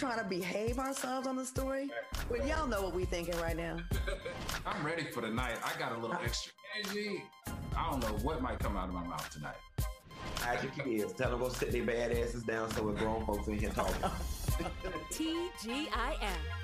Trying to behave ourselves on the story? Well, y'all know what we thinking right now. I'm ready for the night. I got a little ah. extra energy. I don't know what might come out of my mouth tonight. Ask your kids. Tell them go sit their bad asses down so we're grown folks in here talking. TGIF.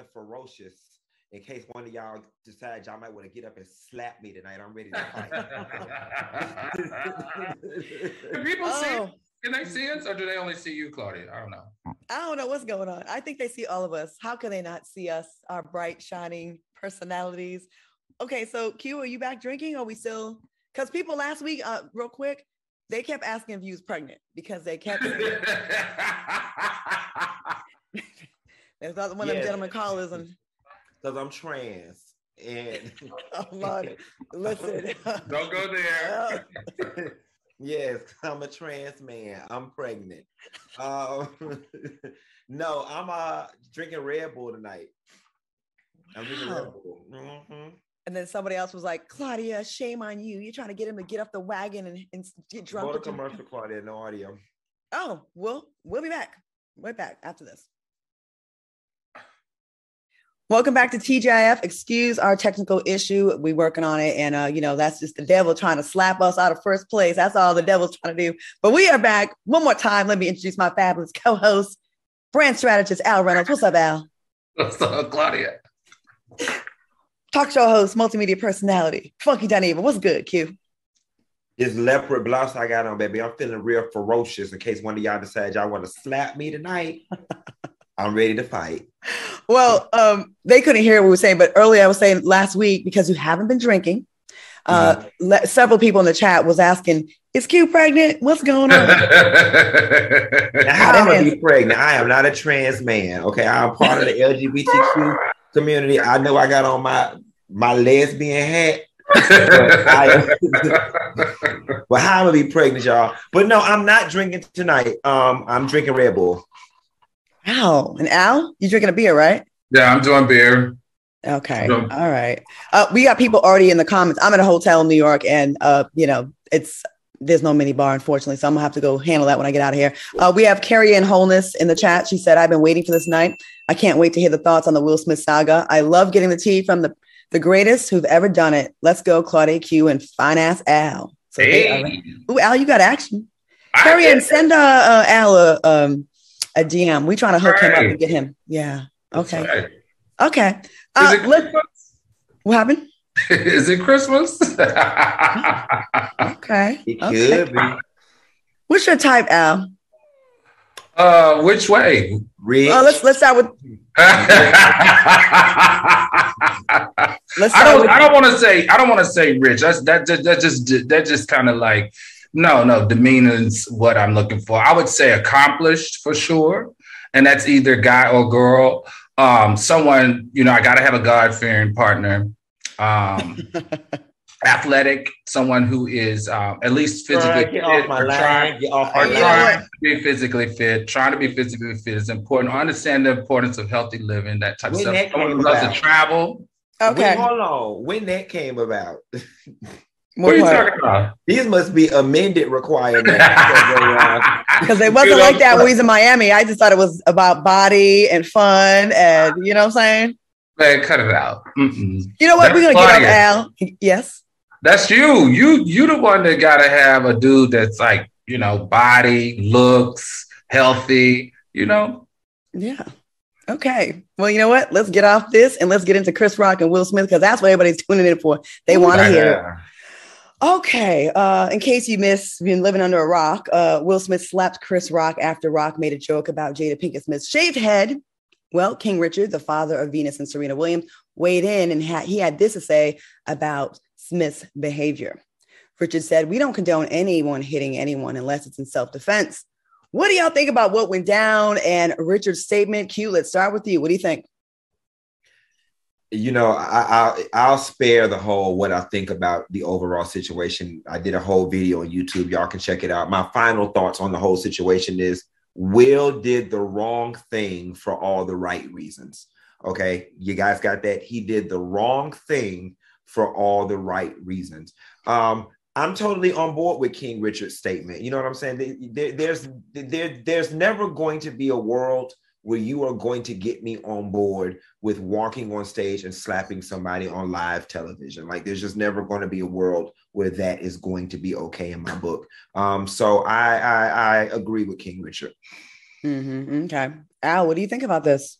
The ferocious. In case one of y'all decide y'all might want to get up and slap me tonight, I'm ready to fight. Can people see? Oh. us? Can they see us, or do they only see you, Claudia? I don't know. I don't know what's going on. I think they see all of us. How can they not see us, our bright, shining personalities? Okay, so Q, are you back drinking? Or are we still? Because people last week, uh, real quick, they kept asking if you was pregnant because they kept. There's other one of them Yes. gentlemen callers and Because I'm trans. And oh Lord, listen. don't go there. yes, I'm a trans man. I'm pregnant. Um, no, I'm uh drinking Red Bull tonight. I'm drinking Red Wow. Bull. Mhm. And then somebody else was like, Claudia, shame on you. You're trying to get him to get off the wagon and, and get drunk. Go to commercial, Claudia. No audio. Oh, we'll we'll be back. Right back after this. Welcome back to TGIF. Excuse our technical issue. We're working on it. And uh, you know, that's just the devil trying to slap us out of first place. That's all the devil's trying to do. But we are back one more time. Let me introduce my fabulous co-host, brand strategist Al Reynolds. What's up, Al? What's up, Claudia? Talk show host, multimedia personality, Funky Dineva. What's good, Q? This leopard blouse I got on, baby. I'm feeling real ferocious in case one of y'all decide y'all want to slap me tonight. I'm ready to fight. Well, um, they couldn't hear what we were saying, but earlier I was saying last week because you haven't been drinking. Uh, le- several people in the chat was asking, "Is Q pregnant? What's going on?" How am I be pregnant? I am not a trans man. Okay, I'm part of the LGBTQ community. I know I got on my my lesbian hat. But I well, how am I be pregnant, y'all? But no, I'm not drinking tonight. Um, I'm drinking Red Bull. Wow. And Al, you drinking a beer, right? yeah, I'm doing beer. Okay. No. All right. Uh, we got people already in the comments. I'm at a hotel in New York, and uh, you know, it's there's no mini bar, unfortunately. So I'm gonna have to go handle that when I get out of here. Uh, we have Carrie Ann Wholeness in the chat. She said, I've been waiting for this night. I can't wait to hear the thoughts on the Will Smith saga. I love getting the tea from the the greatest who've ever done it. Let's go, Claudia Q and fine ass Al. So Hey, Ooh, Al, you got action. I- Carrie Ann, send uh, uh, Al a, um, a DM. We trying to hook him up and get him. Yeah. Okay. Right. Okay. Is Uh, it let, Christmas? what happened? Is it Christmas? Okay. It okay. could be What's your type, Al? uh, which way? rich. Uh, let's let's start with let's I don't. with I don't want to say. I don't want to say rich. That's that. That, that just. That just kind of like. No, no. Demeanors what I'm looking for. I would say accomplished for sure, and that's either guy or girl. Um, someone. You know, I got to have a God fearing partner. um, athletic, someone who is um, at least physically get off my line. Get off my or trying to be physically fit. Trying to be physically fit is important. Understand the importance of healthy living, that type when of stuff. Someone who loves to travel. Okay. When, hold on. When that came about. What, are you talking about? These must be amended requirements. Because it wasn't like that when we was in Miami. I just thought it was about body and fun and you know what I'm saying? Man, cut it out. Mm-mm. You know what? That's We're gonna get up Al. Yes. That's you. You you the one that gotta have a dude that's like, you know, body, looks, healthy, you know? Yeah. Okay. Well, you know what? Let's get off this and let's get into Chris Rock and Will Smith because that's what everybody's tuning in for. They want to hear it. Okay. Uh, in case you missed, been living under a rock, uh, Will Smith slapped Chris Rock after Rock made a joke about Jada Pinkett Smith's shaved head. Well, King Richard, the father of Venus and Serena Williams, weighed in and he had this to say about Smith's behavior. Richard said, We don't condone anyone hitting anyone unless it's in self defense. What do y'all think about what went down and Richard's statement? Q, let's start with you. What do you think? You know, I, I will spare the whole what I think about the overall situation. I did a whole video on YouTube. Y'all can check it out. My final thoughts on the whole situation is Will did the wrong thing for all the right reasons. Okay, you guys got that? He did the wrong thing for all the right reasons. Um, I'm totally on board with King Richard's statement. You know what I'm saying? There, there's there, there's never going to be a world where you are going to get me on board with walking on stage and slapping somebody on live television. Like there's just never going to be a world where that is going to be okay in my book. Um, so I, I, I agree with King Richard. Mm-hmm. Okay, Al, what do you think about this?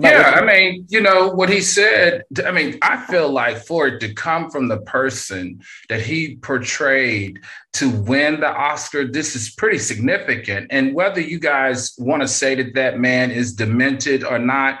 Yeah, I mean, you know, what he said, I mean, I feel like for it to come from the person that he portrayed to win the Oscar, this is pretty significant. And whether you guys want to say that that man is demented or not,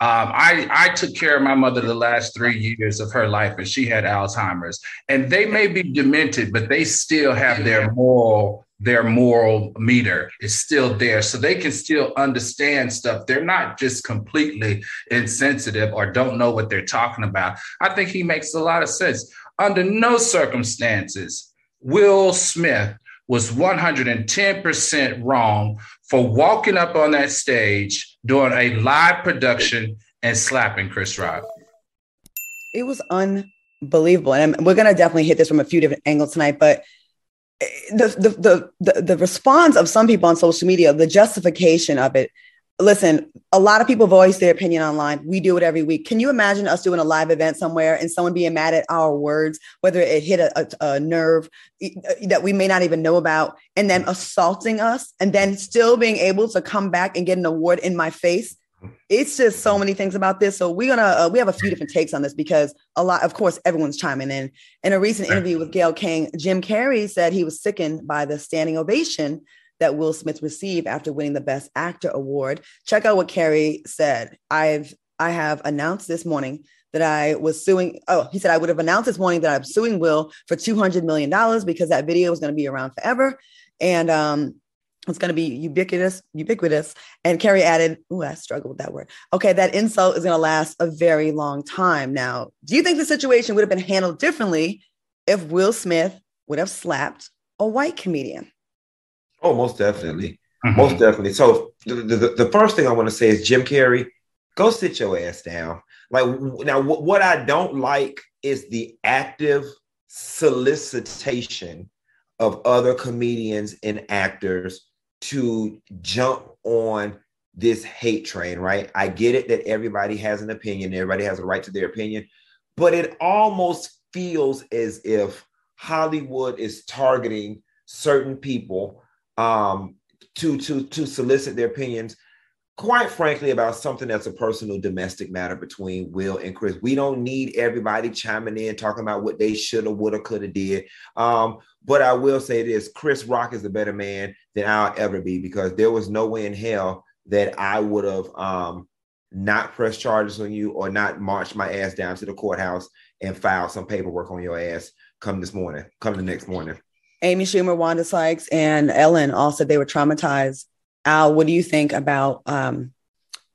um, I, I took care of my mother the last three years of her life, and she had Alzheimer's. And they may be demented, but they still have their moral their moral meter is still there. So they can still understand stuff. They're not just completely insensitive or don't know what they're talking about. I think he makes a lot of sense. Under no circumstances, Will Smith was 110% wrong for walking up on that stage doing a live production and slapping Chris Rock. It was unbelievable. And we're going to definitely hit this from a few different angles tonight, but the, the the the response of some people on social media, the justification of it. Listen, a lot of people voice their opinion online. We do it every week. Can you imagine us doing a live event somewhere and someone being mad at our words, whether it hit a, a, a nerve that we may not even know about, and then assaulting us, and then still being able to come back and get an award in my face? It's just so many things about this. So we're gonna uh, we have a few different takes on this because a lot, of course, everyone's chiming in. In a recent interview with Gayle King, Jim Carrey said he was sickened by the standing ovation that Will Smith received after winning the Best Actor award. Check out what Carrey said. I've I have announced this morning that I was suing. Oh, he said I would have announced this morning that I'm suing Will for two hundred million dollars because that video is going to be around forever. And um, it's going to be ubiquitous, ubiquitous. And Carrey added, "Ooh, I struggle with that word." Okay, that insult is going to last a very long time. Now, do you think the situation would have been handled differently if Will Smith would have slapped a white comedian? Oh, most definitely, mm-hmm. most definitely. So the, the, the first thing I want to say is Jim Carrey, go sit your ass down. Like now, what I don't like is the active solicitation of other comedians and actors to jump on this hate train, right? I get it that everybody has an opinion, everybody has a right to their opinion, but it almost feels as if Hollywood is targeting certain people um, to to to solicit their opinions quite frankly about something that's a personal domestic matter between Will and Chris. We don't need everybody chiming in talking about what they should have, would have, could have did. Um, but I will say this: Chris Rock is a better man than I'll ever be because there was no way in hell that I would have um, not pressed charges on you or not marched my ass down to the courthouse and filed some paperwork on your ass come this morning, come the next morning. Amy Schumer, Wanda Sykes, and Ellen all said they were traumatized Al, what do you think about um,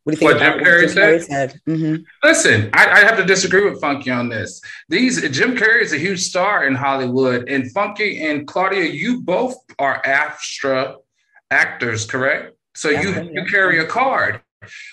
What do you think? What Jim Carrey, said? said? Mm-hmm. Listen, I, I, have to disagree with Funky on this. These Jim Carrey is a huge star in Hollywood, and Funky and Claudia, you both are AFTRA actors, correct? So you you carry a card.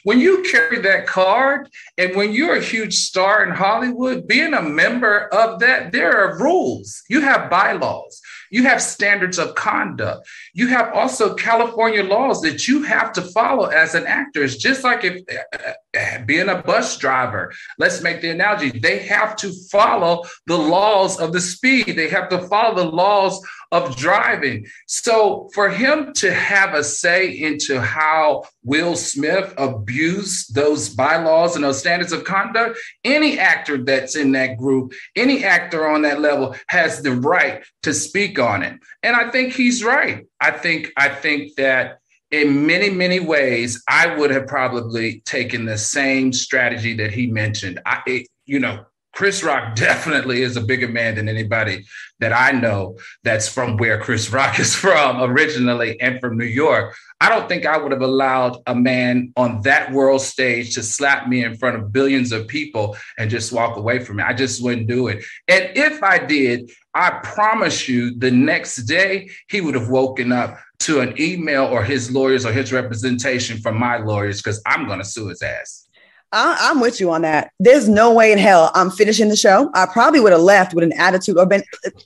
When you carry that card, and when you're a huge star in Hollywood, being a member of that, there are rules. You have bylaws. You have standards of conduct. You have also California laws that you have to follow as an actor. It's just like if uh, uh, being a bus driver, let's make the analogy, they have to follow the laws of the speed. They have to follow the laws of driving. So for him to have a say into how Will Smith abused those bylaws and those standards of conduct, any actor that's in that group, any actor on that level has the right to speak on it. And I think he's right. I think I think that in many many ways I would have probably taken the same strategy that he mentioned. I it, you know Chris Rock definitely is a bigger man than anybody that I know that's from where Chris Rock is from originally and from New York. I don't think I would have allowed a man on that world stage to slap me in front of billions of people and just walk away from me. I just wouldn't do it. And if I did, I promise you the next day he would have woken up to an email or his lawyers or his representation from my lawyers because I'm going to sue his ass. I, am with you on that. There's no way in hell I'm finishing the show. I probably would have left with an attitude or been.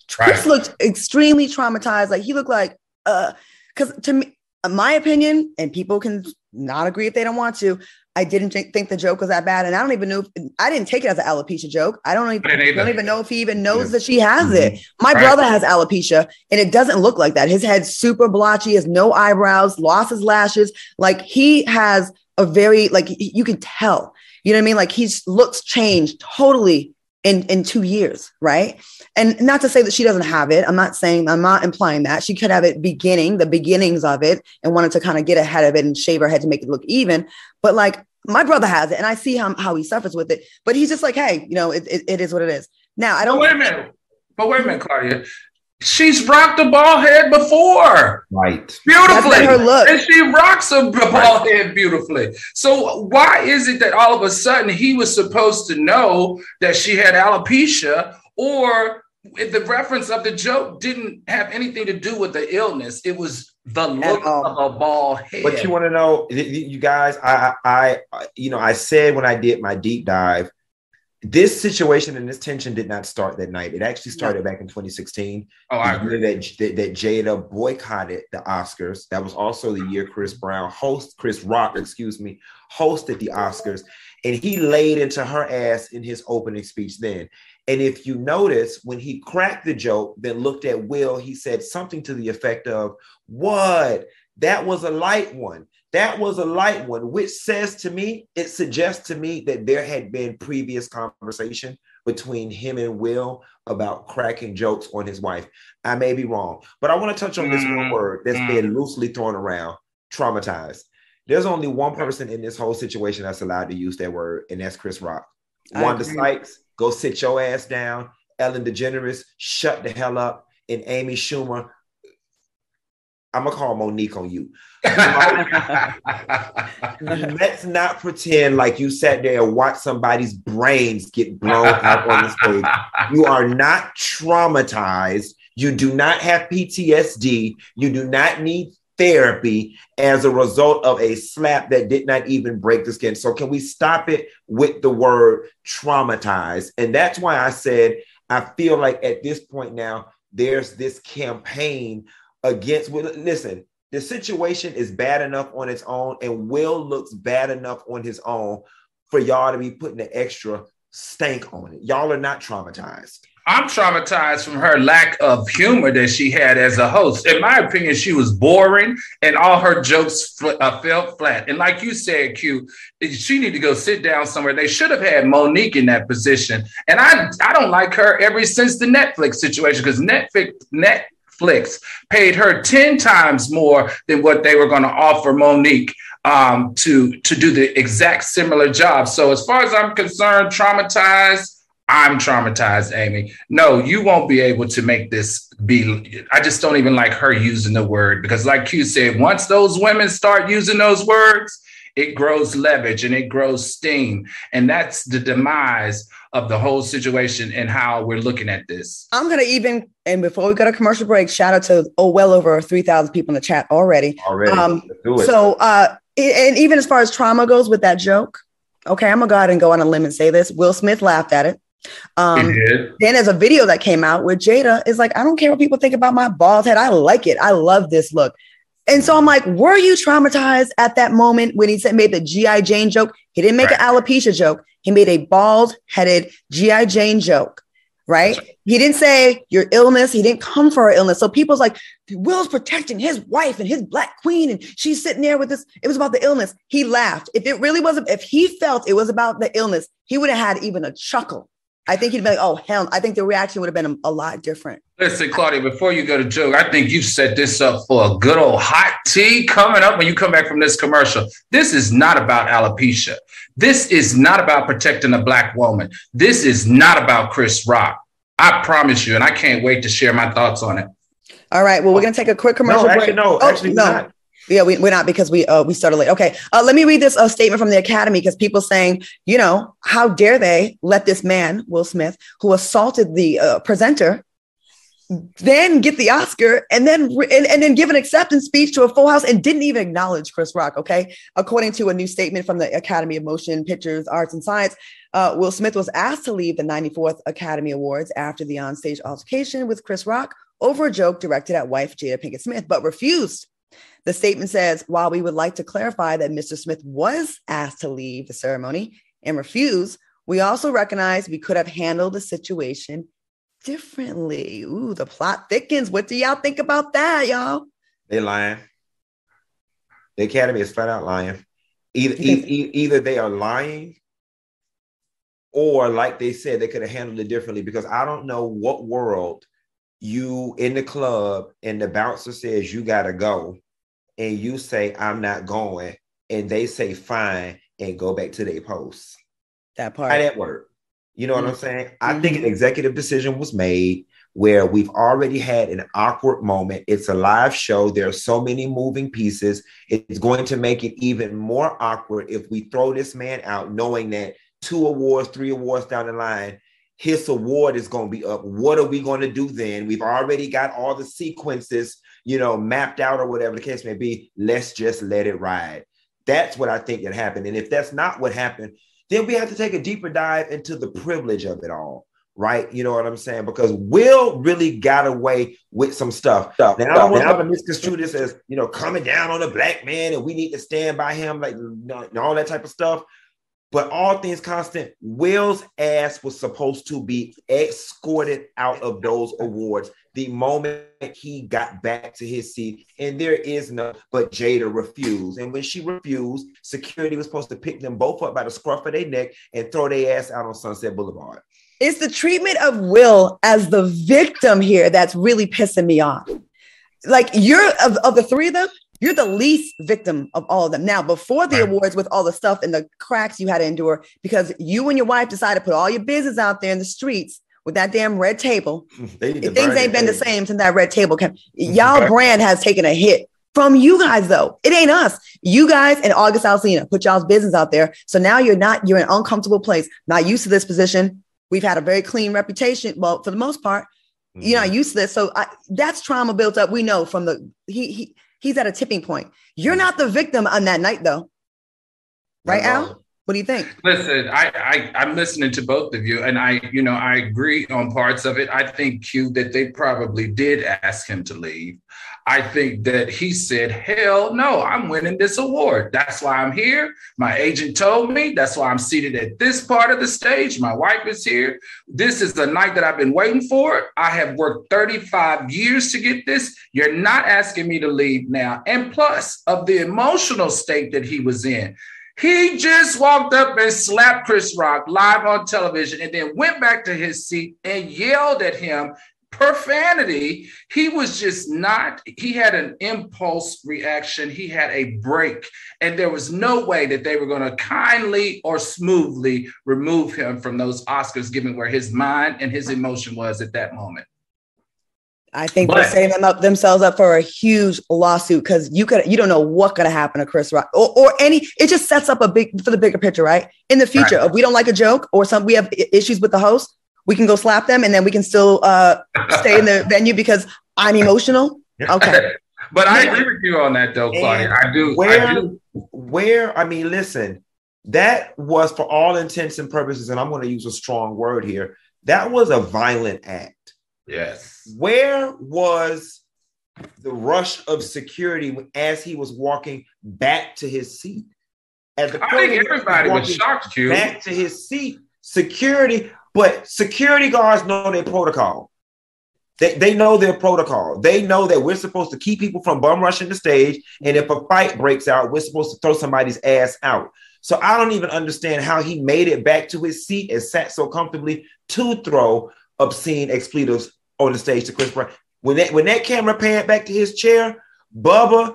Chris looked extremely traumatized. Like he looked like, uh, because to me, my opinion, and people can not agree if they don't want to. I didn't think the joke was that bad, and I don't even know. If, I didn't take it as an alopecia joke. I don't even I don't even know if he even knows yeah. that she has mm-hmm. it. My right. brother has alopecia, and it doesn't look like that. His head's super blotchy, has no eyebrows, lost his lashes. Like he has a very like you can tell. You know what I mean? Like he's looks changed totally in in two years, right? And not to say that she doesn't have it. I'm not saying I'm not implying that she could have it beginning, the beginnings of it, and wanted to kind of get ahead of it and shave her head to make it look even. But like my brother has it, and I see how how he suffers with it. But he's just like, hey, you know, it, it, it is what it is. Now I don't. Wait a minute. But wait a minute, Claudia. She's rocked a ball head before. Right. Beautifully. Her look. And she rocks a ball right. head beautifully. So why is it that all of a sudden he was supposed to know that she had alopecia or the reference of the joke didn't have anything to do with the illness. It was the look of a ball head. But you want to know, you guys, I, I, you know, I said when I did my deep dive this situation and this tension did not start that night. It actually started back in 2016. Oh, I agree. That, that, that Jada boycotted the Oscars. That was also the year Chris mm-hmm. Brown host Chris Rock, excuse me, hosted the Oscars, and he laid into her ass in his opening speech then. And if you notice, when he cracked the joke, then looked at Will, he said something to the effect of, "What? That was a light one." That was a light one, which says to me, it suggests to me that there had been previous conversation between him and Will about cracking jokes on his wife. I may be wrong, but I want to touch on this one mm-hmm. word that's been mm-hmm. loosely thrown around traumatized. There's only one person in this whole situation that's allowed to use that word, and that's Chris Rock. I Wanda agree. Sykes, go sit your ass down. Ellen DeGeneres, shut the hell up. And Amy Schumer, I'm gonna call Mo'Nique on you. Let's not pretend like you sat there and watched somebody's brains get blown out on the stage. You are not traumatized. You do not have PTSD. You do not need therapy as a result of a slap that did not even break the skin. So, can we stop it with the word traumatized? And that's why I said, I feel like at this point now, there's this campaign against listen the situation is bad enough on its own and will looks bad enough on his own for y'all to be putting the extra stank on it. Y'all are not traumatized. I'm traumatized from her lack of humor that she had as a host. In my opinion she was boring and all her jokes fl- uh, fell flat. And like you said q she need to go sit down somewhere. They should have had monique in that position. And i i don't like her ever since the netflix situation because netflix net Netflix paid her 10 times more than what they were going to offer Mo'Nique um, to, to do the exact similar job. So, as far as I'm concerned, traumatized, I'm traumatized, Amy. No, you won't be able to make this be. I just don't even like her using the word because, like you said, once those women start using those words, it grows leverage and it grows steam. And that's the demise of the whole situation and how we're looking at this. I'm going to even, and before we go to commercial break, shout out to, oh, well over 3,000 people in the chat already. Already. Um, so, uh, and even as far as trauma goes with that joke, okay, I'm going to go ahead and go on a limb and say this. Will Smith laughed at it. Um, then there's a video that came out where Jada is like, I don't care what people think about my bald head. I like it. I love this look. And so I'm like, were you traumatized at that moment when he said made the GI Jane joke? He didn't make right. an alopecia joke. He made a bald headed GI Jane joke, right? He didn't say your illness. He didn't come for her illness. So people's like, Will's protecting his wife and his black queen, and she's sitting there with this. It was about the illness. He laughed. If it really wasn't, if he felt it was about the illness, he would have had even a chuckle I think he'd be like, oh, hell, I think the reaction would have been a, a, lot different. Listen, Claudia, before you go to joke, I think you set this up for a good old hot tea coming up when you come back from this commercial. This is not about alopecia. This is not about protecting a black woman. This is not about Chris Rock. I promise you, and I can't wait to share my thoughts on it. All right. Well, we're going to take a quick commercial no, break. Actually, no, oh, actually, no. Not. Yeah, we, we're not because we uh, we started late. Okay, uh, let me read this uh, statement from the Academy because people saying, you know, how dare they let this man, Will Smith, who assaulted the uh, presenter, then get the Oscar and then and, and then give an acceptance speech to a full house and didn't even acknowledge Chris Rock. Okay, according to a new statement from the Academy of Motion Pictures, Arts and Science, uh, Will Smith was asked to leave the 94th Academy Awards after the onstage altercation with Chris Rock over a joke directed at wife Jada Pinkett Smith, but refused the statement says while we would like to clarify that Mr. Smith was asked to leave the ceremony and refuse, we also recognize we could have handled the situation differently. Ooh, the plot thickens. What do y'all think about that, y'all? They lying. The Academy is flat out lying. Either, e- either they are lying or like they said, they could have handled it differently because I don't know what world you in the club and the bouncer says you gotta go and you say I'm not going, and they say fine and go back to their post. That part. How that work? You know mm-hmm. what I'm saying? Mm-hmm. I think an executive decision was made where we've already had an awkward moment. It's a live show. There are so many moving pieces. It's going to make it even more awkward if we throw this man out, knowing that two awards, three awards down the line, his award is going to be up. What are we going to do then? We've already got all the sequences you know, mapped out or whatever the case may be. Let's just let it ride. That's what I think that happened. And if that's not what happened, then we have to take a deeper dive into the privilege of it all. Right, you know what I'm saying? Because Will really got away with some stuff. Now, I don't want to misconstrue this as you know coming down on a black man, and we need to stand by him, like all that type of stuff. But all things constant, Will's ass was supposed to be escorted out of those awards the moment he got back to his seat. And there is no, but Jada refused. And when she refused, security was supposed to pick them both up by the scruff of their neck and throw their ass out on Sunset Boulevard. It's the treatment of Will as the victim here that's really pissing me off. Like you're of, of the three of them, you're the least victim of all of them. Now, before the right. awards, with all the stuff and the cracks you had to endure, because you and your wife decided to put all your business out there in the streets, with that damn red table. Things ain't been the same since that red table came. Y'all brand has taken a hit from you guys though. It ain't us. You guys and August Alsina put y'all's business out there. So now you're not, you're in an uncomfortable place, not used to this position. We've had a very clean reputation. Well, for the most part, mm-hmm. you're not mm-hmm. used to this. So I, that's trauma built up. We know from the, he, he, he's at a tipping point. You're not the victim on that night though. Right, Al? What do you think? Listen, I, I I'm listening to both of you, and I you know I agree on parts of it. I think Q that they probably did ask him to leave. I think that he said, "Hell no, I'm winning this award. That's why I'm here. My agent told me. That's why I'm seated at this part of the stage. My wife is here. This is the night that I've been waiting for. I have worked 35 years to get this. You're not asking me to leave now. And plus, of the emotional state that he was in." He just walked up and slapped Chris Rock live on television and then went back to his seat and yelled at him profanity. He was just not, he had an impulse reaction. He had a break. And there was no way that they were going to kindly or smoothly remove him from those Oscars, given where his mind and his emotion was at that moment. I think but, they're setting them up themselves up for a huge lawsuit because you could you don't know what gonna happen to Chris Rock or, or any it just sets up a big for the bigger picture, right? In the future, right. if we don't like a joke or some we have issues with the host, we can go slap them and then we can still uh, stay in the venue because I'm emotional. Okay. but I agree with you on that though, Claudia. I do. Where, I do. where I mean, listen, that was for all intents and purposes, and I'm going to use a strong word here. That was a violent act. Yes. Where was the rush of security as he was walking back to his seat? At the I think everybody was, was shocked, you back to his seat. Security, but security guards know their protocol. They, they know their protocol. They know that we're supposed to keep people from bum rushing the stage. And if a fight breaks out, we're supposed to throw somebody's ass out. So I don't even understand how he made it back to his seat and sat so comfortably to throw obscene expletives on the stage to Chris Brown. When that when that camera panned back to his chair, Bubba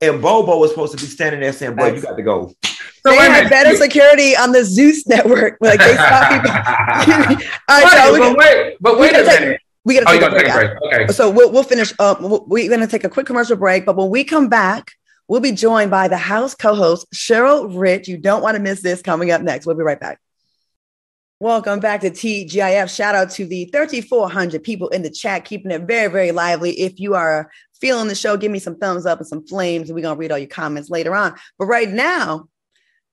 and Bobo was supposed to be standing there saying, "Boy, you got to go." So they had better security on the Zeus network. Like they stop people. All right, so but wait, but wait a take, minute. We got to oh, take, a break. take a break. Okay. So we'll we'll finish. Uh, we're going to take a quick commercial break, but when we come back, we'll be joined by the house co-host Cheryl Rich. You don't want to miss this coming up next. We'll be right back. Welcome back to TGIF. Shout out to the 3,400 people in the chat, keeping it very, very lively. If you are feeling the show, give me some thumbs up and some flames, and we're going to read all your comments later on. But right now,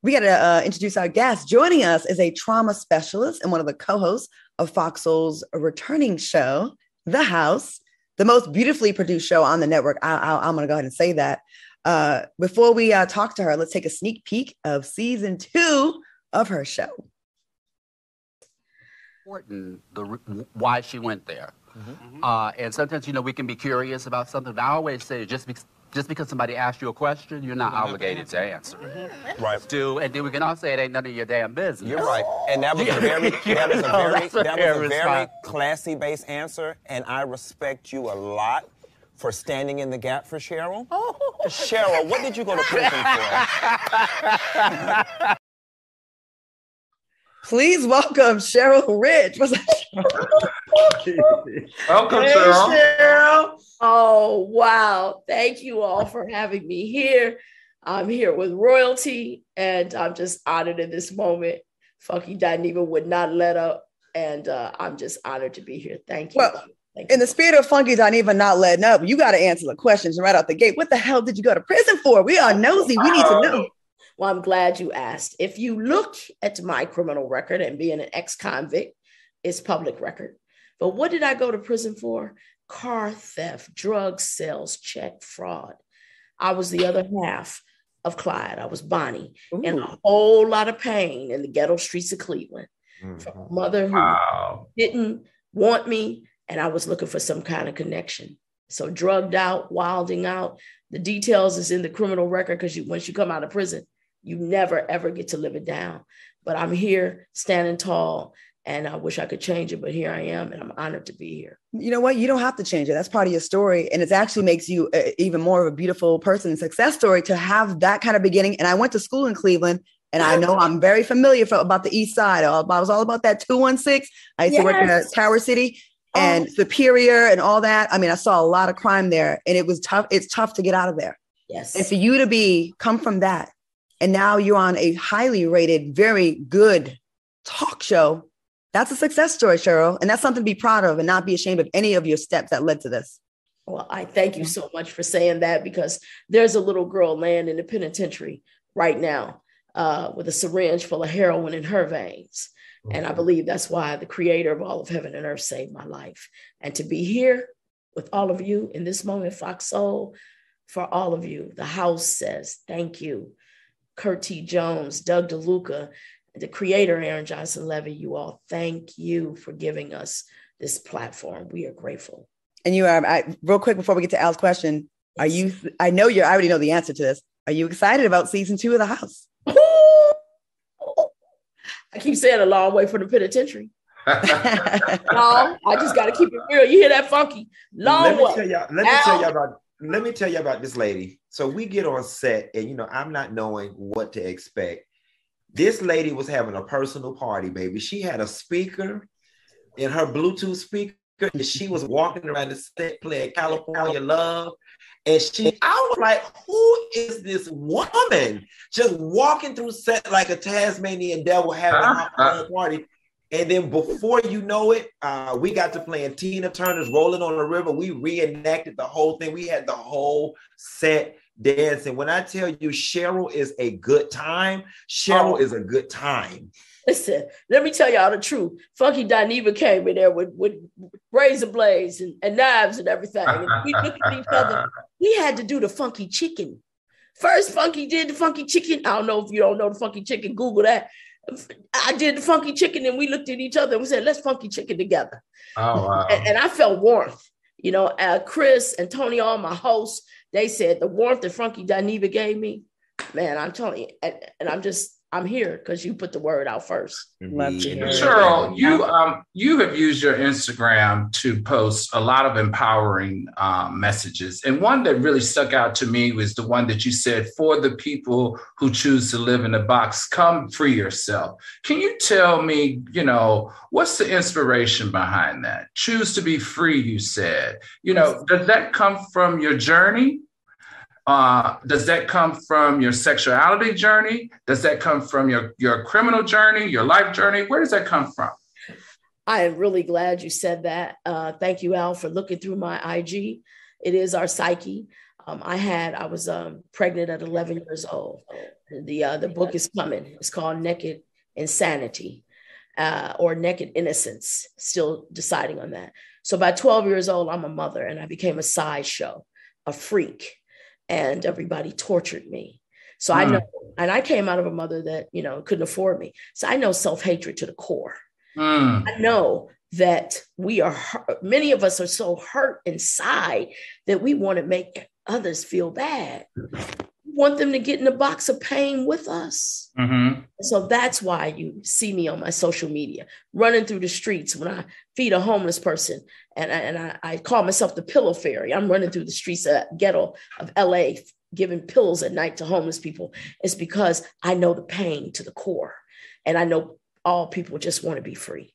we got to uh, introduce our guest. Joining us is a trauma specialist and one of the co hosts of Fox Soul's returning show, The House, the most beautifully produced show on the network. I, am going to go ahead and say that. Uh, before we uh, talk to her, let's take a sneak peek of season two of her show important the why she went there. Mm-hmm. Uh, and sometimes, you know, we can be curious about something. But I always say, just because just because somebody asks you a question, you're not obligated to answer it. Mm-hmm. Right. Do and then we can all say it ain't none of your damn business. You're right. And that was a very that was a very that was a very classy based answer, and I respect you a lot for standing in the gap for Cheryl. Oh. Cheryl, what did you go to prison for? Please welcome Cheryl Rich. welcome, hey, Cheryl. Cheryl. Oh, wow. Thank you all for having me here. I'm here with royalty, and I'm just honored in this moment. Funky Dineva would not let up, and uh, I'm just honored to be here. Thank you. Well, Thank in you. the spirit of Funky Dineva not letting up, you got to answer the questions right out the gate. What the hell did you go to prison for? We are nosy. We need to know. Well, I'm glad you asked. If you look at my criminal record and being an ex convict, it's public record. But what did I go to prison for? Car theft, drug sales, check fraud. I was the other half of Clyde. I was Bonnie Ooh. in a whole lot of pain in the ghetto streets of Cleveland mm-hmm. from a mother who wow. didn't want me, and I was looking for some kind of connection. So drugged out, wilding out. The details is in the criminal record because you, once you come out of prison, you never ever get to live it down. But I'm here standing tall and I wish I could change it, but here I am, and I'm honored to be here. You know what? You don't have to change it. That's part of your story, and it actually makes you a, uh, even more of a beautiful person, success story to have that kind of beginning. And I went to school in Cleveland, and I know I'm very familiar for, about the East Side. I was all about that two one six. I used yes. to work at Tower City and oh. Superior and all that. I mean, I saw a lot of crime there, and it was tough. It's tough to get out of there. Yes, and for you to be come from that and now you're on a highly rated, very good talk show. That's a success story, Cheryl. And that's something to be proud of and not be ashamed of any of your steps that led to this. Well, I thank you so much for saying that because there's a little girl laying in the penitentiary right now uh, with a syringe full of heroin in her veins. And I believe that's why the creator of all of heaven and earth saved my life. And to be here with all of you in this moment, Fox Soul, for all of you, the house says thank you Kurt T. Jones, Doug DeLuca, the creator, Aaron Johnson Levy, you all, thank you for giving us this platform. We are grateful. And you are, I, real quick before we get to Al's question, are you, I know you I already know the answer to this. Are you excited about season two of The House? I keep saying a long way from the penitentiary. no, I just got to keep it real. You hear that funky? Long let me way. Tell y'all, let me Al, tell you about let me tell you about this lady. So we get on set, and you know, I'm not knowing what to expect. This lady was having a personal party, baby. She had a speaker in her Bluetooth speaker and she was walking around the set playing California Love. And she, I was like, who is this woman just walking through set like a Tasmanian devil having a party? And then before you know it, uh, we got to playing Tina Turner's Rolling on the River. We reenacted the whole thing. We had the whole set dancing. When I tell you Cheryl is a good time, Cheryl oh. is a good time. Listen, let me tell y'all the truth. Funky Dineva came in there with, with razor blades and, and knives and everything. And we looked at each other. We had to do the funky chicken. First, Funky did the funky chicken. I don't know if you don't know the funky chicken, Google that. I did the funky chicken and we looked at each other and we said, let's funky chicken together. Oh, wow. And, and I felt warmth. You know, uh, Chris and Tony, all my hosts, they said the warmth that Funky Dineva gave me, man, I'm telling you, and, and I'm just I'm here because you put the word out first. Cheryl, you um, you have used your Instagram to post a lot of empowering um, messages, and one that really stuck out to me was the one that you said for the people who choose to live in a box, come free yourself. Can you tell me, you know, what's the inspiration behind that? Choose to be free, you said. You know, does that come from your journey? Uh, does that come from your sexuality journey? Does that come from your, your criminal journey, your life journey? Where does that come from? I am really glad you said that. Uh, thank you, Al, for looking through my IG. It is our psyche. Um, I had, I was um, pregnant at 11 years old. The, uh, the book is coming. It's called Naked Insanity uh, or Naked Innocence, still deciding on that. So by 12 years old, I'm a mother and I became a sideshow, a freak and everybody tortured me. So mm. I hmm. know, and I came out of a mother that, you know, couldn't afford me. So I know self hatred to the core. Mm. I know that we are, many of us are so hurt inside that we want to make others feel bad want them to get in the box of pain with us. Mm-hmm. So that's why you see me on my social media, running through the streets when I feed a homeless person. And I, and I, I call myself the pillow fairy. I'm running through the streets of ghetto of LA, giving pills at night to homeless people. It's because I know the pain to the core. And I know all people just want to be free.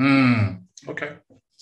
Mm. Okay.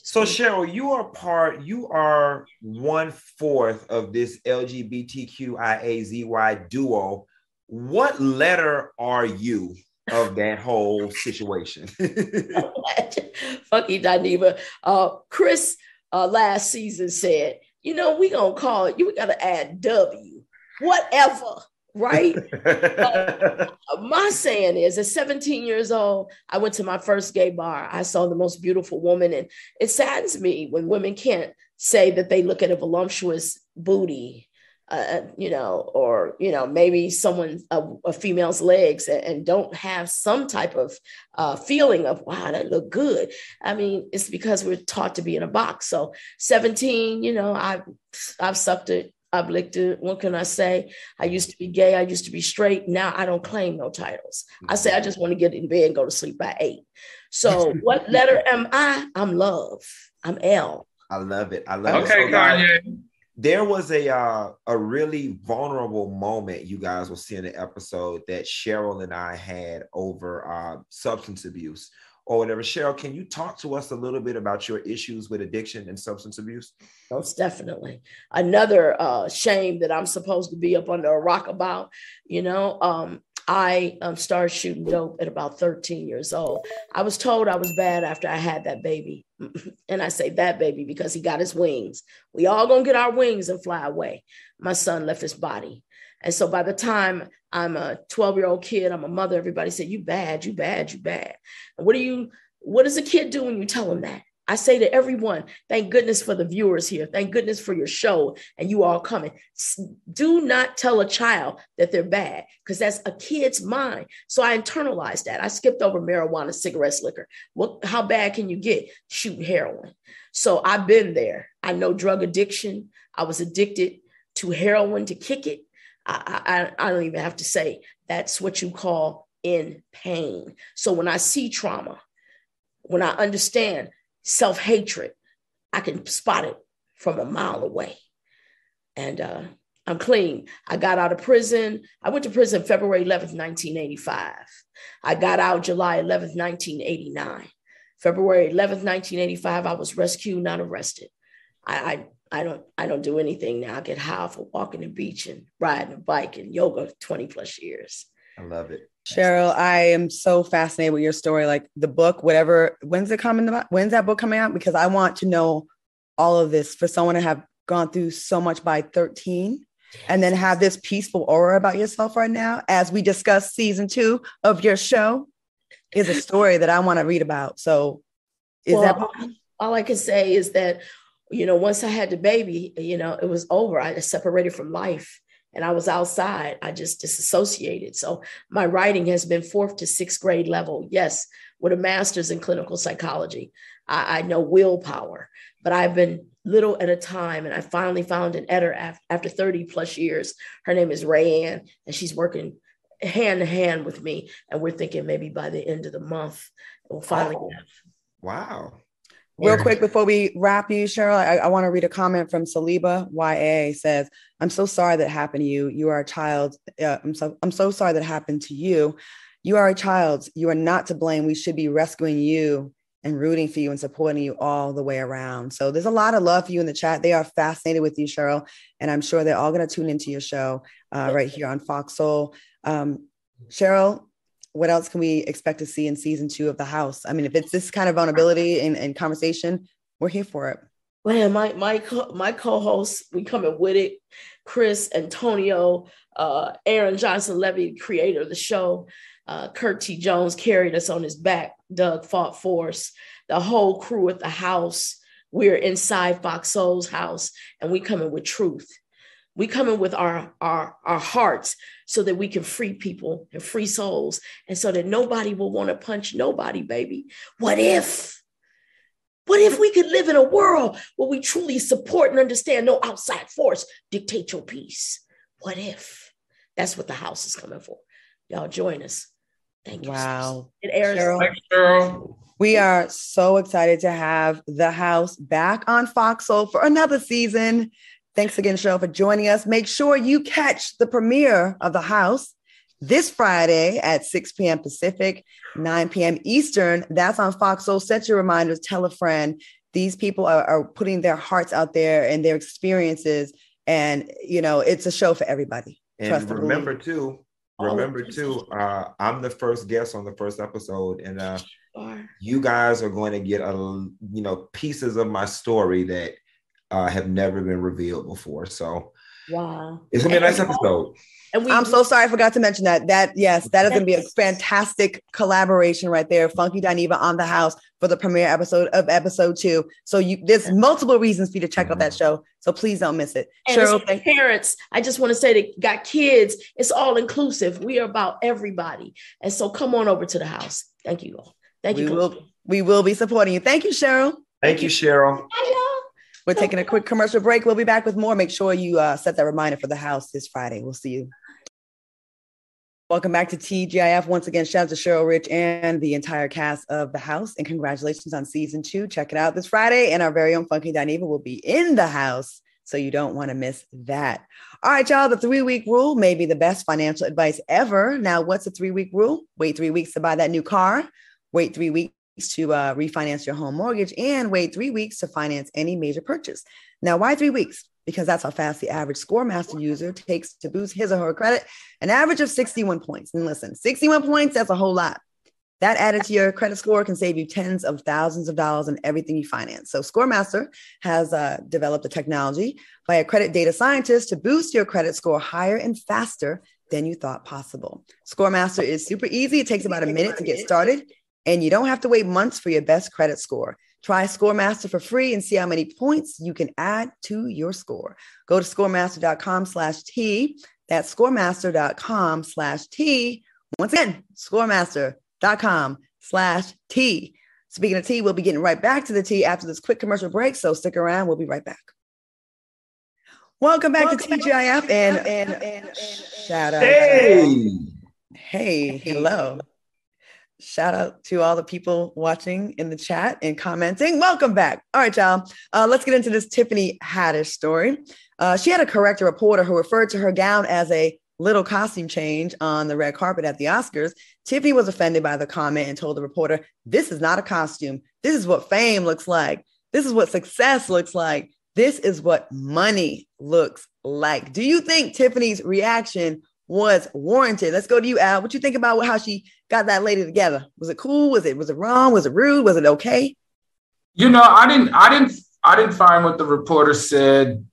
So Cheryl, you are part, you are one fourth of this LGBTQIAZY duo. What letter are you of that whole situation? Funky Dineva. Uh, Chris uh, last season said, you know, we gonna call it, you we gotta add W, whatever right? uh, my saying is, at 17 years old, I went to my first gay bar. I saw the most beautiful woman, and it saddens me when women can't say that they look at a voluptuous booty. Uh, you know, or you know, maybe someone a, a female's legs and, and, don't have some type of uh, feeling of wow, that look good. I mean, it's because we're taught to be in a box. So, seventeen, you know, I've I've sucked it I've licked it. What can I say? I used to be gay. I used to be straight. Now I don't claim no titles. I say I just want to get in bed and go to sleep by eight. So what letter am I? I'm love. I'm L. I love it. I love okay, it. Okay, Kanye. There was a uh, a really vulnerable moment you guys will see in the episode that Cheryl and I had over uh, substance abuse or whatever. Cheryl, can you talk to us a little bit about your issues with addiction and substance abuse? Most definitely. Another uh, shame that I'm supposed to be up under a rock about. You know, um, I um, started shooting dope at about 13 years old. I was told I was bad after I had that baby. and I say that baby because he got his wings. We all gonna get our wings and fly away. My son left his body. And so by the time I'm a 12 year old kid, I'm a mother, everybody said, You bad, you bad, you bad. And what do you, what does a kid do when you tell them that? I say to everyone, thank goodness for the viewers here. Thank goodness for your show and you all coming. Do not tell a child that they're bad because that's a kid's mind. So I internalized that. I skipped over marijuana, cigarettes, liquor. What, how bad can you get? Shoot heroin. So I've been there. I know drug addiction. I was addicted to heroin to kick it. I, I, I don't even have to say that's what you call in pain. So when I see trauma, when I understand self hatred, I can spot it from a mile away. And uh, I'm clean. I got out of prison. I went to prison February 11th, 1985. I got out July 11th, 1989. February 11th, 1985, I was rescued, not arrested. I, I I don't I don't do anything now. I get high for walking the beach and riding a bike and yoga 20 plus years. I love it. Cheryl, I am so fascinated with your story. Like the book, whatever, when's it coming about? When's that book coming out? Because I want to know all of this for someone to have gone through so much by 13 and then have this peaceful aura about yourself right now as we discuss season two of your show is a story that I want to read about. So is well, that all I can say is that you know, once I had the baby, you know, it was over. I separated from life and I was outside. I just disassociated. So my writing has been fourth to sixth grade level. Yes, with a master's in clinical psychology. I, I know willpower, but I've been little at a time. And I finally found an editor after 30 plus years. Her name is Rayanne, and she's working hand to hand with me. And we're thinking maybe by the end of the month, we'll finally oh, have. Wow. Real quick before we wrap you, Cheryl, I, I want to read a comment from Saliba YA says, I'm so sorry that happened to you. You are a child. Uh, I'm so I'm so sorry that happened to you. You are a child. You are not to blame. We should be rescuing you and rooting for you and supporting you all the way around. So there's a lot of love for you in the chat. They are fascinated with you, Cheryl, and I'm sure they're all going to tune into your show uh, right here on Fox Soul. Um, Cheryl, what else can we expect to see in season two of the house? I mean, if it's this kind of vulnerability and, and conversation, we're here for it. Man, my my my co-hosts, we coming with it. Chris, Antonio, uh, Aaron Johnson Levy, creator of the show, uh, Kurt T. Jones carried us on his back. Doug fought for us. The whole crew at the house. We're inside Fox Soul's house, and we coming with truth. We come in with our, our, our hearts so that we can free people and free souls and so that nobody will want to punch nobody, baby. What if? What if we could live in a world where we truly support and understand no outside force dictate your peace? What if? That's what the house is coming for. Y'all join us. Thank you. Wow. It airs. Cheryl. Thanks, Cheryl. We are so excited to have the house back on Fox Soul for another season. Thanks again, Cheryl, for joining us. Make sure you catch the premiere of The House this Friday at 6 p.m. Pacific, 9 p.m. Eastern. That's on Fox. So set your reminders, tell a friend. These people are, are putting their hearts out there and their experiences. And, you know, it's a show for everybody. And Trust remember, too, remember, too, uh, I'm the first guest on the first episode. And uh, you guys are going to get, a, you know, pieces of my story that – uh, have never been revealed before. So wow, it's gonna be a nice episode. And we, I'm so sorry I forgot to mention that. That yes, that is gonna be a fantastic collaboration right there. Funky Dineva on the house for the premiere episode of episode two. So you there's multiple reasons for you to check out that mm-hmm. show. So please don't miss it. And Cheryl, thank- parents, I just want to say that got kids, it's all inclusive. We are about everybody. And so come on over to the house. Thank you all. Thank we you. Will, we will be supporting you. Thank you, Cheryl. Thank, thank you, Cheryl. We're taking a quick commercial break. We'll be back with more. Make sure you uh, set that reminder for the house this Friday. We'll see you. Welcome back to TGIF. Once again, shout out to Cheryl Rich and the entire cast of The House. And congratulations on season two. Check it out this Friday. And our very own Funky Dineva will be in the house. So you don't want to miss that. All right, y'all. The three week rule may be the best financial advice ever. Now, what's the three week rule? Wait three weeks to buy that new car. Wait three weeks to uh, refinance your home mortgage and wait three weeks to finance any major purchase. Now, why three weeks? Because that's how fast the average ScoreMaster user takes to boost his or her credit, an average of 61 points. And listen, 61 points, that's a whole lot. That added to your credit score can save you tens of thousands of dollars on everything you finance. So, ScoreMaster has uh, developed a technology by a credit data scientist to boost your credit score higher and faster than you thought possible. ScoreMaster is super easy. It takes about a minute to get started and you don't have to wait months for your best credit score. Try ScoreMaster for free and see how many points you can add to your score. Go to scoremaster.com slash T. That's scoremaster.com slash T. Once again, scoremaster.com slash T. Speaking of T, we'll be getting right back to the T after this quick commercial break. So stick around. We'll be right back. Welcome back Welcome to TGIF and, and, and, and, shout out. Hey. Hey, hello. Shout out to all the people watching in the chat and commenting. Welcome back. All right, y'all. Uh, let's get into this Tiffany Haddish story. Uh, she had a correct reporter who referred to her gown as a little costume change on the red carpet at the Oscars, Tiffany was offended by the comment and told the reporter, This is not a costume. This is what fame looks like. This is what success looks like. This is what money looks like. Do you think Tiffany's reaction was warranted? Let's go to you, Al. What you think about how she got that lady together? Was it cool? Was it was it wrong? Was it rude? Was it okay? You know, I didn't I didn't I didn't find what the reporter said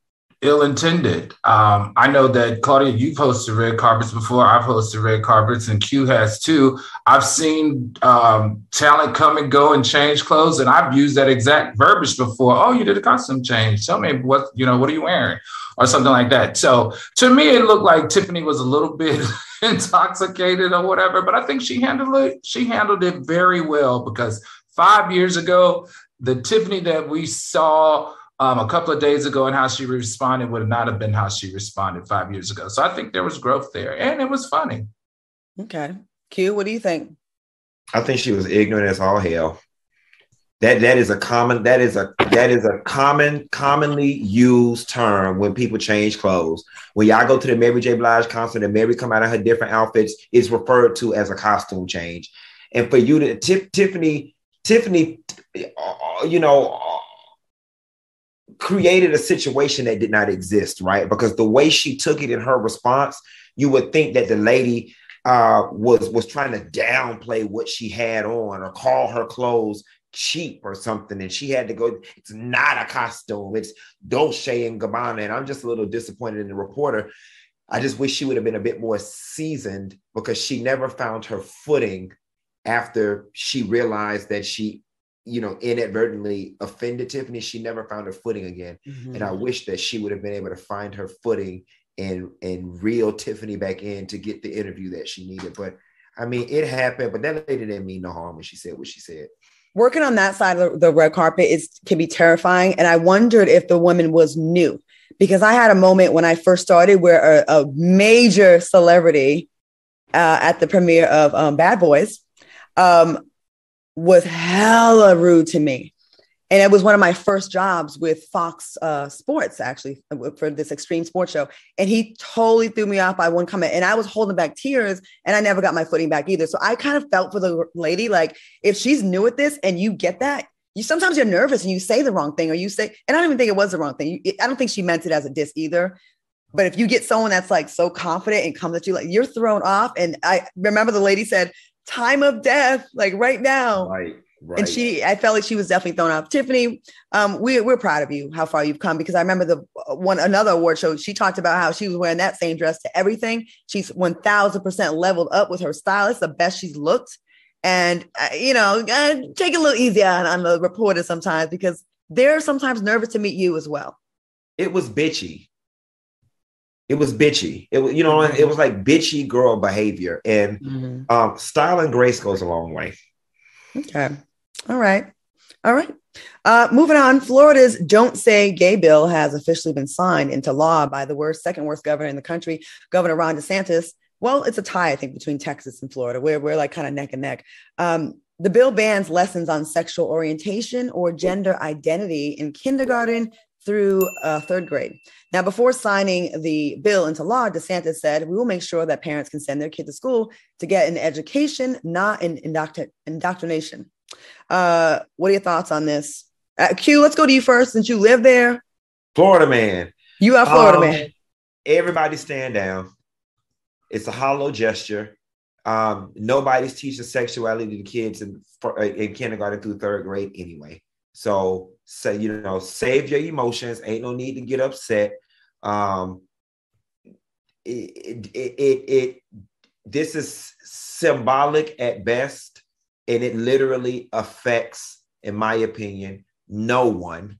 ill intended. Um, I know that Claudia, you've hosted red carpets before. I've hosted red carpets, and Q has too. I've seen um, talent come and go and change clothes, and I've used that exact verbiage before. Oh, you did a costume change. Tell me what you know. What are you wearing? Or something like that. So to me, it looked like Tiffany was a little bit intoxicated or whatever, but I think she handled it. She handled it very well because five years ago, the Tiffany that we saw um, a couple of days ago and how she responded would not have been how she responded five years ago. So I think there was growth there and it was funny. Okay. Q, what do you think? I think she was ignorant as all hell. That that is a common that is a that is a common commonly used term when people change clothes. When y'all go to the Mary J. Blige concert and Mary come out of her different outfits, it's referred to as a costume change. And for you to Tiffany, Tiffany, uh, you know, created a situation that did not exist, right? Because the way she took it in her response, you would think that the lady uh, was was trying to downplay what she had on or call her clothes cheap or something, and she had to go. It's not a costume. It's Dolce and Gabbana, and I'm just a little disappointed in the reporter. I just wish she would have been a bit more seasoned because she never found her footing after she realized that she you know, inadvertently offended Tiffany, she never found her footing again. Mm-hmm. And I wish that she would have been able to find her footing and and reel Tiffany back in to get the interview that she needed. But I mean, it happened, but that lady didn't mean no harm when she said what she said. Working on that side of the red carpet is can be terrifying. And I wondered if the woman was new because I had a moment when I first started where a, a major celebrity uh, at the premiere of um, Bad Boys um, was hella rude to me. And it was one of my first jobs with Fox uh, Sports, actually, for this extreme sports show. And he totally threw me off by one comment. And I was holding back tears and I never got my footing back either. So I kind of felt for the lady like, if she's new at this and you get that, you sometimes you're nervous and you say the wrong thing or you say, and I don't even think it was the wrong thing. I don't think she meant it as a diss either. But if you get someone that's like so confident and comes at you, like you're thrown off. And I remember the lady said, time of death, like right now. Right. Right. And she, I felt like she was definitely thrown off. Tiffany, um, we, we're proud of you, how far you've come, because I remember the uh, one, another award show, she talked about how she was wearing that same dress to everything. She's 1000% leveled up with her style. It's the best she's looked. And, uh, you know, uh, take it a little easy on, on the reporter sometimes because they're sometimes nervous to meet you as well. It was bitchy it was bitchy. It was, you know, it was like bitchy girl behavior. And mm-hmm. um, style and grace goes a long way. Okay. All right. All right. Uh, moving on, Florida's Don't Say Gay bill has officially been signed into law by the worst, second worst governor in the country, Governor Ron DeSantis. Well, it's a tie, I think, between Texas and Florida. We're, we're like kind of neck and neck. Um, the bill bans lessons on sexual orientation or gender identity in kindergarten through uh, third grade. Now, before signing the bill into law, DeSantis said, We will make sure that parents can send their kids to school to get an education, not an indoctr- indoctrination. Uh, what are your thoughts on this? Uh, Q, let's go to you first since you live there. Florida man. You are Florida um, man. Everybody stand down. It's a hollow gesture. Um, nobody's teaching sexuality to kids in, in kindergarten through third grade anyway. So say, you know, save your emotions. Ain't no need to get upset. Um, it, it, it, it, this is symbolic at best, and it literally affects, in my opinion, no one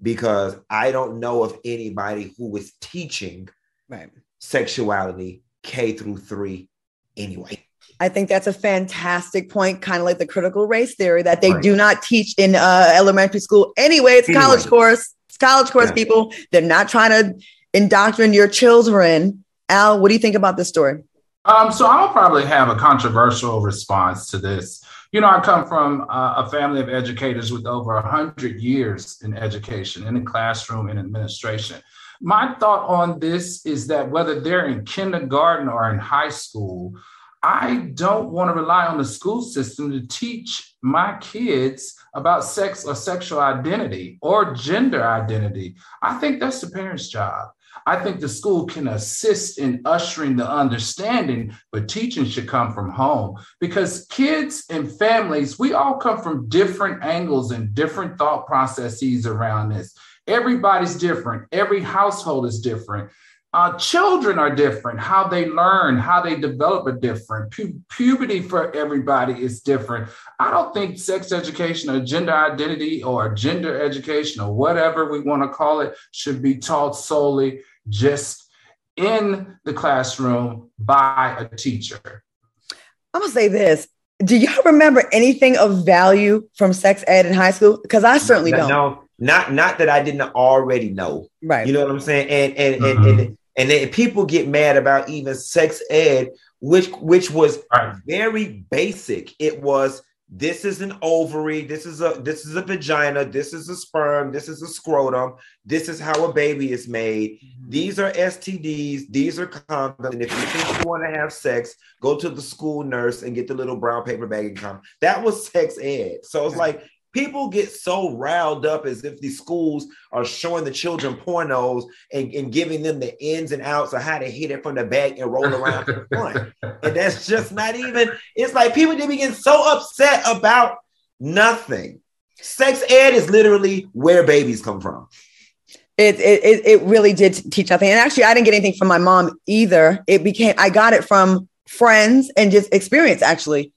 because I don't know of anybody who is teaching right. sexuality K through three anyway. I think that's a fantastic point, kind of like the critical race theory that they right. do not teach in uh, elementary school. Anyway, it's anyway. college course. It's college course, yeah. people. They're not trying to indoctrinate your children. Al, what do you think about this story? Um, so I'll probably have a controversial response to this You know, I come from a family of educators with over 100 years in education, in the classroom, in administration. My thought on this is that whether they're in kindergarten or in high school, I don't want to rely on the school system to teach my kids about sex or sexual identity or gender identity. I think that's the parent's job. I think the school can assist in ushering the understanding, but teaching should come from home because kids and families, we all come from different angles and different thought processes around this. Everybody's different, every household is different. Uh, children are different. How they learn, how they develop are different. Pu- puberty for everybody is different. I don't think sex education or gender identity or gender education or whatever we want to call it should be taught solely just in the classroom by a teacher. I'm going to say this. Do y'all remember anything of value from sex ed in high school? Because I certainly no, don't. No, not not that I didn't already know. Right. You know what I'm saying? And and mm-hmm. and, and and then people get mad about even sex ed, which which was right. very basic. It was this is an ovary this is a this is a vagina this is a sperm this is a scrotum this is how a baby is made mm-hmm. these are stds these are condoms and if you think you want to have sex go to the school nurse and get the little brown paper bag and come that was sex ed so it's like people get so riled up as if these schools are showing the children pornos and, and giving them the ins and outs of how to hit it from the back and roll around the front. And that's just not even, it's like people they begin so upset about nothing. Sex ed is literally where babies come from. It, it it really did teach nothing. And actually, I didn't get anything from my mom either. It became I got it from friends and just experience. Actually,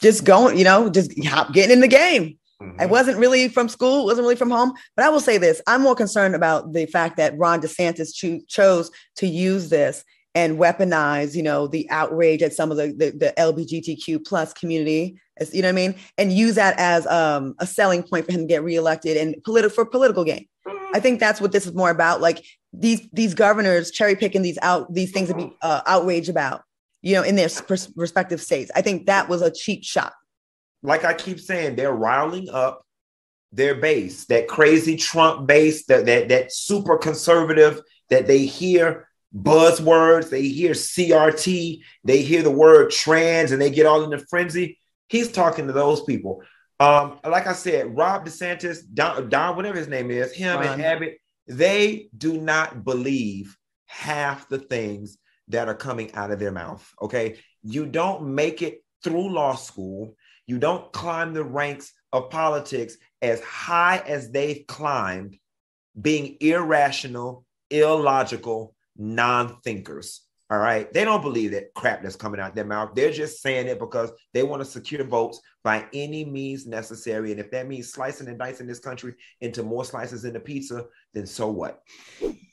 just going, you know, just hop, getting in the game. Mm-hmm. I wasn't really from school, wasn't really from home. But I will say this I'm more concerned about the fact that Ron DeSantis cho- chose to use this and weaponize, you know, the outrage at some of the, the, the LGBTQ plus community, as, you know what I mean? And use that as um, a selling point for him to get reelected and politi- for political gain. I think that's what this is more about. Like these these governors cherry picking these out these things to be uh, outraged about, you know, in their pers- respective states. I think that was a cheap shot like I keep saying, they're riling up their base, that crazy Trump base, that that that super conservative that they hear buzzwords, they hear CRT, they hear the word trans, and they get all in a frenzy. He's talking to those people. Um, like I said, Rob DeSantis, Don, Don whatever his name is, him Ron. and Abbott, they do not believe half the things that are coming out of their mouth. Okay. You don't make it through law school you don't climb the ranks of politics as high as they've climbed, being irrational, illogical, non thinkers. All right. They don't believe that crap that's coming out their mouth. They're just saying it because they want to secure votes by any means necessary. And if that means slicing and dicing this country into more slices in the pizza, then so what?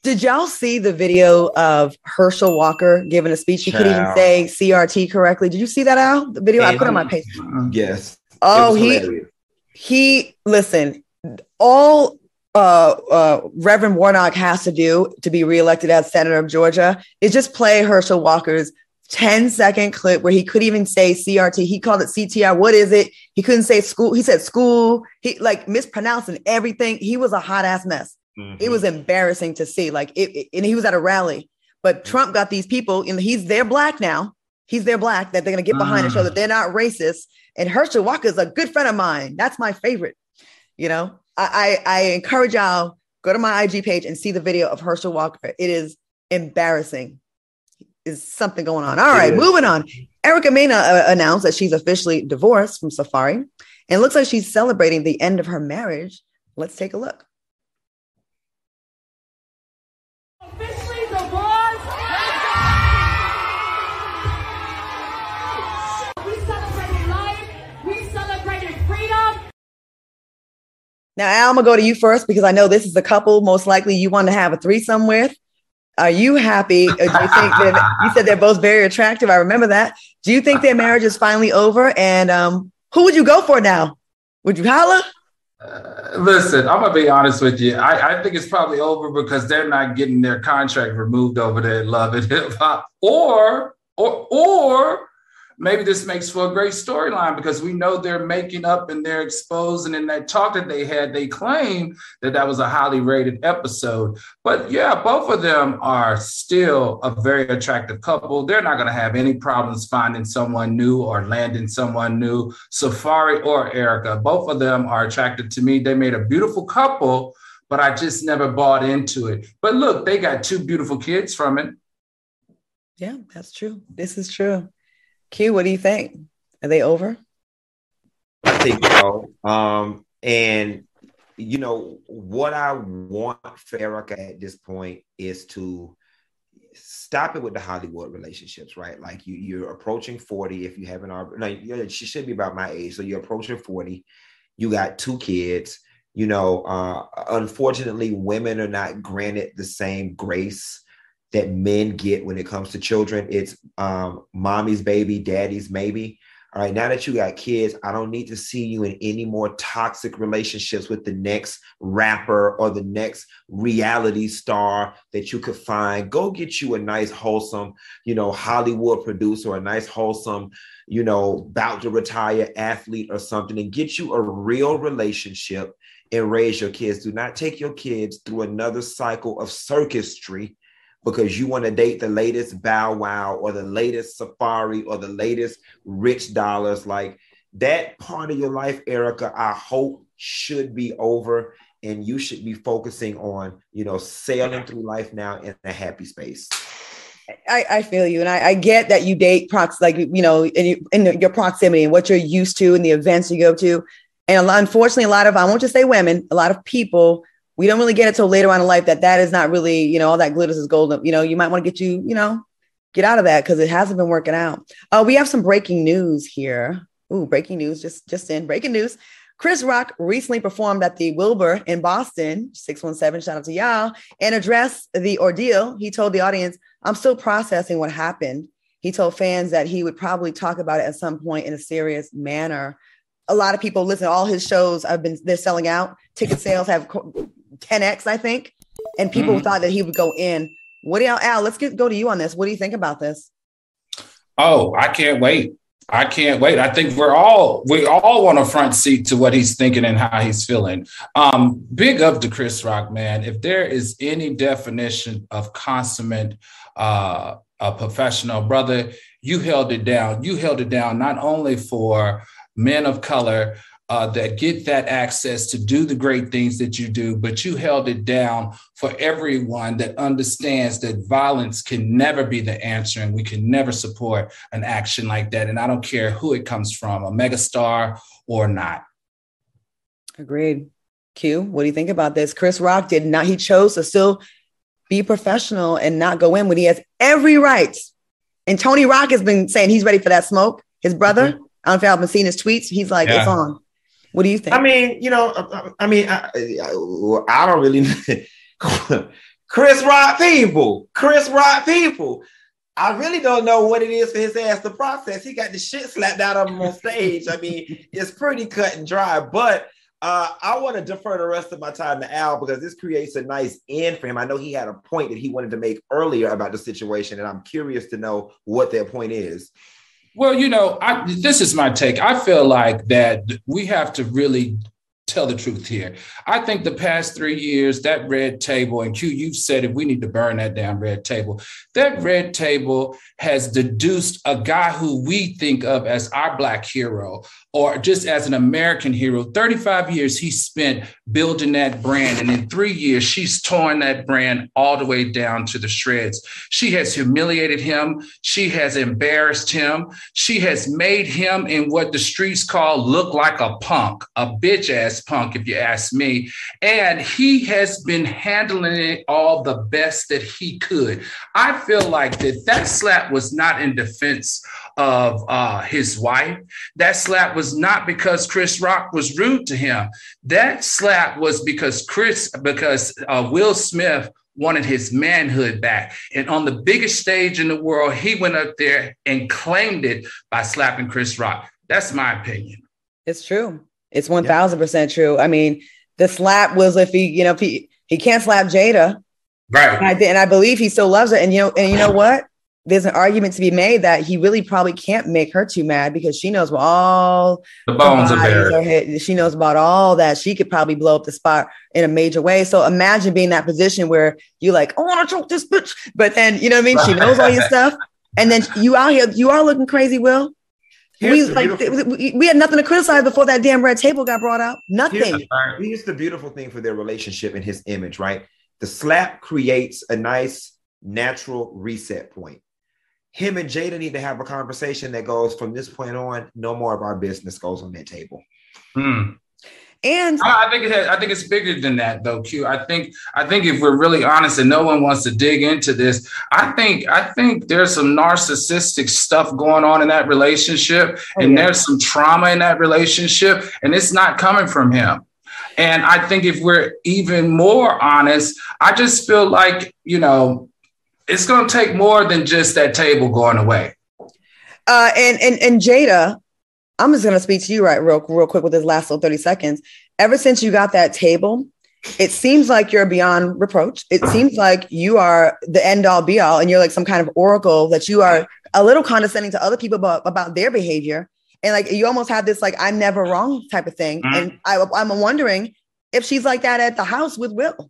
Did y'all see the video of Herschel Walker giving a speech? He couldn't even say CRT correctly. Did you see that out? The video and I put on my page. Uh-uh. Yes. Oh, he hilarious. he listen, all uh, uh, Reverend Warnock has to do to be reelected as senator of Georgia is just play Herschel Walker's 10 second clip where he couldn't even say CRT. He called it CTR. What is it? He couldn't say school. He said school. He like mispronouncing everything. He was a hot ass mess. Mm-hmm. It was embarrassing to see. Like it, it, and he was at a rally. But mm-hmm. Trump got these people, and he's they're black now. He's their black that they're gonna get behind mm. and show that they're not racist. And Herschel Walker is a good friend of mine. That's my favorite. You know, I, I, encourage y'all go to my IG page and see the video of Herschel Walker. It is embarrassing. Is something going on? All right, moving on. Erica Mena uh, announced that she's officially divorced from Safari and looks like she's celebrating the end of her marriage. Let's take a look. Now, Al, I'm gonna go to you first because I know this is a couple most likely you want to have a threesome with. Are you happy? do you think that you said they're both very attractive? I remember that. Do you think their marriage is finally over? And um, who would you go for now? Would you holla? Uh, listen, I'm gonna be honest with you. I, I, think it's probably over because they're not getting their contract removed over there at Love and Hip Hop, or or or maybe this makes for a great storyline because we know they're making up and they're exposed. And in that talk that they had, they claim that that was a highly rated episode. But yeah, both of them are still a very attractive couple. They're not going to have any problems finding someone new or landing someone new. safari or erica both of them are attracted to me. They made a beautiful couple, but I just never bought into it. But look, they got two beautiful kids from it. Yeah, that's true. This is true. Q, what do you think? Are they over? I think so. Um, and you know what I want for at this point is to stop it with the Hollywood relationships, right? Like you, you're approaching 40. If you haven't already, no, she should be about my age. So you're approaching 40. You got two kids. You know, uh, unfortunately, women are not granted the same grace that men get when it comes to children. It's um, mommy's baby, daddy's maybe. All right, now that you got kids, I don't need to see you in any more toxic relationships with the next rapper or the next reality star that you could find. Go get you a nice, wholesome, you know, Hollywood producer, a nice, wholesome, you know, about to retire athlete or something, and get you a real relationship and raise your kids. Do not take your kids through another cycle of circusry because you want to date the latest Bow Wow or the latest Safari or the latest Rich Dollaz. Like that part of your life, Erica, I hope should be over and you should be focusing on, you know, sailing through life now in a happy space. I, I feel you, and I, I, get that you date prox like you know in, you, in your proximity and what you're used to and the events you go to, and a lot, unfortunately, a lot of I won't just say women, a lot of people we don't really get it till later on in life that that is not really, you know, all that glitters is gold. You know, you might want to get you, you know, get out of that because it hasn't been working out. Uh, we have some breaking news here. Ooh, breaking news just just in breaking news. Chris Rock recently performed at the Wilbur in Boston, 617, shout out to y'all, and addressed the ordeal. He told the audience, I'm still processing what happened. He told fans that he would probably talk about it at some point in a serious manner. A lot of people listen, all his shows have been, they're selling out. Ticket sales have 10x, I think. And people mm-hmm. thought that he would go in. What do y'all, Al? Let's get go to you on this. What do you think about this? Oh, I can't wait. I can't wait. I think we're all we all want a front seat to what he's thinking and how he's feeling. Um, big up to Chris Rock, man. If there is any definition of consummate uh, a professional brother, you held it down. You held it down not only for men of color, uh, that get that access to do the great things that you do, but you held it down for everyone that understands that violence can never be the answer and we can never support an action like that. And I don't care who it comes from, a megastar or not. Agreed. Q, what do you think about this? Chris Rock did not, he chose to still be professional and not go in when he has every right. And Tony Rock has been saying he's ready for that smoke. His brother, mm-hmm. I don't know if y'all have been seeing his tweets. He's like, yeah. it's on. What do you think? I mean, you know, I, mean, I, I don't really. Chris Rock people, Chris Rock people. I really don't know what it is for his ass to process. He got the shit slapped out of him on stage. I mean, it's pretty cut and dry. But uh, I want to defer the rest of my time to Al because this creates a nice end for him. I know he had a point that he wanted to make earlier about the situation, and I'm curious to know what that point is. Well, you know, I, this is my take. I feel like that we have to really tell the truth here. I think the past three years, that red table, and Q, you've said it, we need to burn that damn red table. That red table has deduced a guy who we think of as our Black hero, or just as an American hero. 35 years he spent building that brand. And in three years, she's torn that brand all the way down to the shreds. She has humiliated him. She has embarrassed him. She has made him in what the streets call look like a punk, a bitch ass punk, if you ask me. And he has been handling it all the best that he could. I feel like that that slap was not in defense of uh, his wife. That slap was not because Chris Rock was rude to him. That slap was because Chris, because uh, Will Smith wanted his manhood back. And on the biggest stage in the world, he went up there and claimed it by slapping Chris Rock. That's my opinion. It's true. It's 1000% true. I mean, the slap was if he, you know, if he, he can't slap Jada. Right. And I, and I believe he still loves it. And, you know, and you know what? There's an argument to be made that he really probably can't make her too mad because she knows what all the bones are there. She knows about all that. She could probably blow up the spot in a major way. So imagine being in that position where you're like, oh, I want to choke this bitch, but then you know what I mean. She knows all your stuff, and then you out here, you are looking crazy, Will. we like we, we, had nothing to criticize before that damn red table got brought out. Nothing. Here's, here's the beautiful thing for their relationship and his image, right? The slap creates a nice natural reset point him and Jada need to have a conversation that goes from this point on, no more of our business goes on that table. Hmm. And I, think it has, I think it's bigger than that though, Q. I think I think if we're really honest and no one wants to dig into this, I think I think there's some narcissistic stuff going on in that relationship oh, and yeah. there's some trauma in that relationship and it's not coming from him. And I think if we're even more honest, I just feel like, you know, it's going to take more than just that table going away. Uh, and and and Jada, I'm just going to speak to you right real real quick with this last little 30 seconds. Ever since you got that table, it seems like you're beyond reproach. It seems like you are the end all be all, and you're like some kind of oracle that you are a little condescending to other people about, about their behavior. And like you almost have this like I'm never wrong type of thing. Mm-hmm. And I, I'm wondering if she's like that at the house with Will.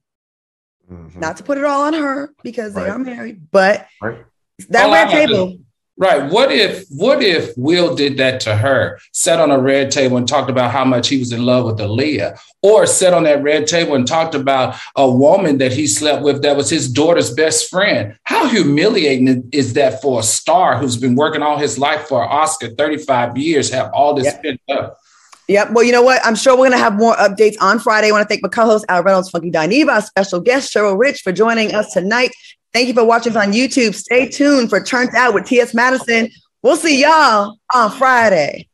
Mm-hmm. Not to put it all on her because right. they are married, but right. that all red table. Right. What if what if Will did that to her, sat on a red table and talked about how much he was in love with Aaliyah, or sat on that red table and talked about a woman that he slept with that was his daughter's best friend? How humiliating is that for a star who's been working all his life for an Oscar, 35 years, have all this yep. pent up? Yep. Well, you know what? I'm sure we're going to have more updates on Friday. I want to thank my co-host Al Reynolds, Funky Dineva, our special guest Cheryl Rich for joining us tonight. Thank you for watching us on YouTube. Stay tuned for Turned Out with T.S. Madison. We'll see y'all on Friday.